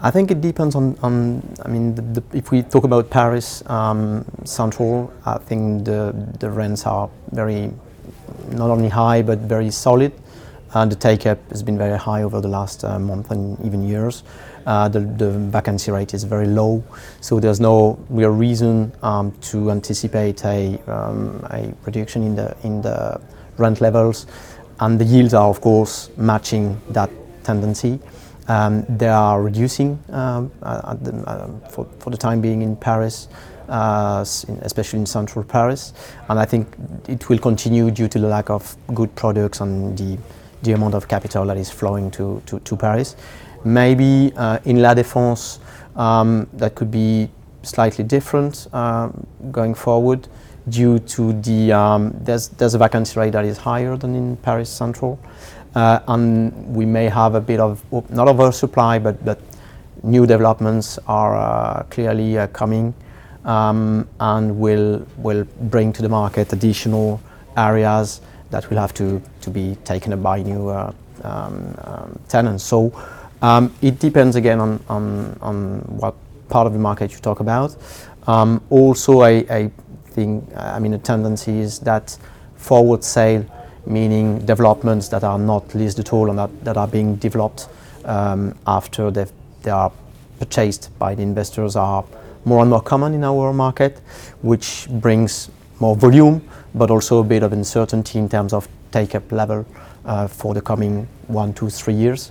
I think it depends on, on I mean, the, the, if we talk about Paris um, Central, I think the, the rents are very, not only high, but very solid. And the take-up has been very high over the last uh, month and even years. Uh, the, the, vacancy rate is very low, so there's no real reason um, to anticipate a, um, a reduction in the, in the rent levels. And the yields are, of course, matching that tendency. Um, they are reducing um, the, uh, for, for, the time being in Paris, uh, especially in central Paris. And I think it will continue due to the lack of good products and the, the amount of capital that is flowing to, to, to Paris. Maybe uh, in La Défense, um, that could be slightly different um, going forward due to the, um, there's, there's a vacancy rate that is higher than in Paris Central. Uh, and we may have a bit of, not oversupply, but, but new developments are uh, clearly uh, coming um, and will, will bring to the market additional areas that will have to, to be taken up by new uh, um, um, tenants. So um, it depends again on, on, on what part of the market you talk about. Um, also, I, I think, I mean, a tendency is that forward sale meaning developments that are not leased at all and that, that are being developed um, after they are purchased by the investors are more and more common in our market, which brings more volume, but also a bit of uncertainty in terms of take-up level uh, for the coming one, two, three years.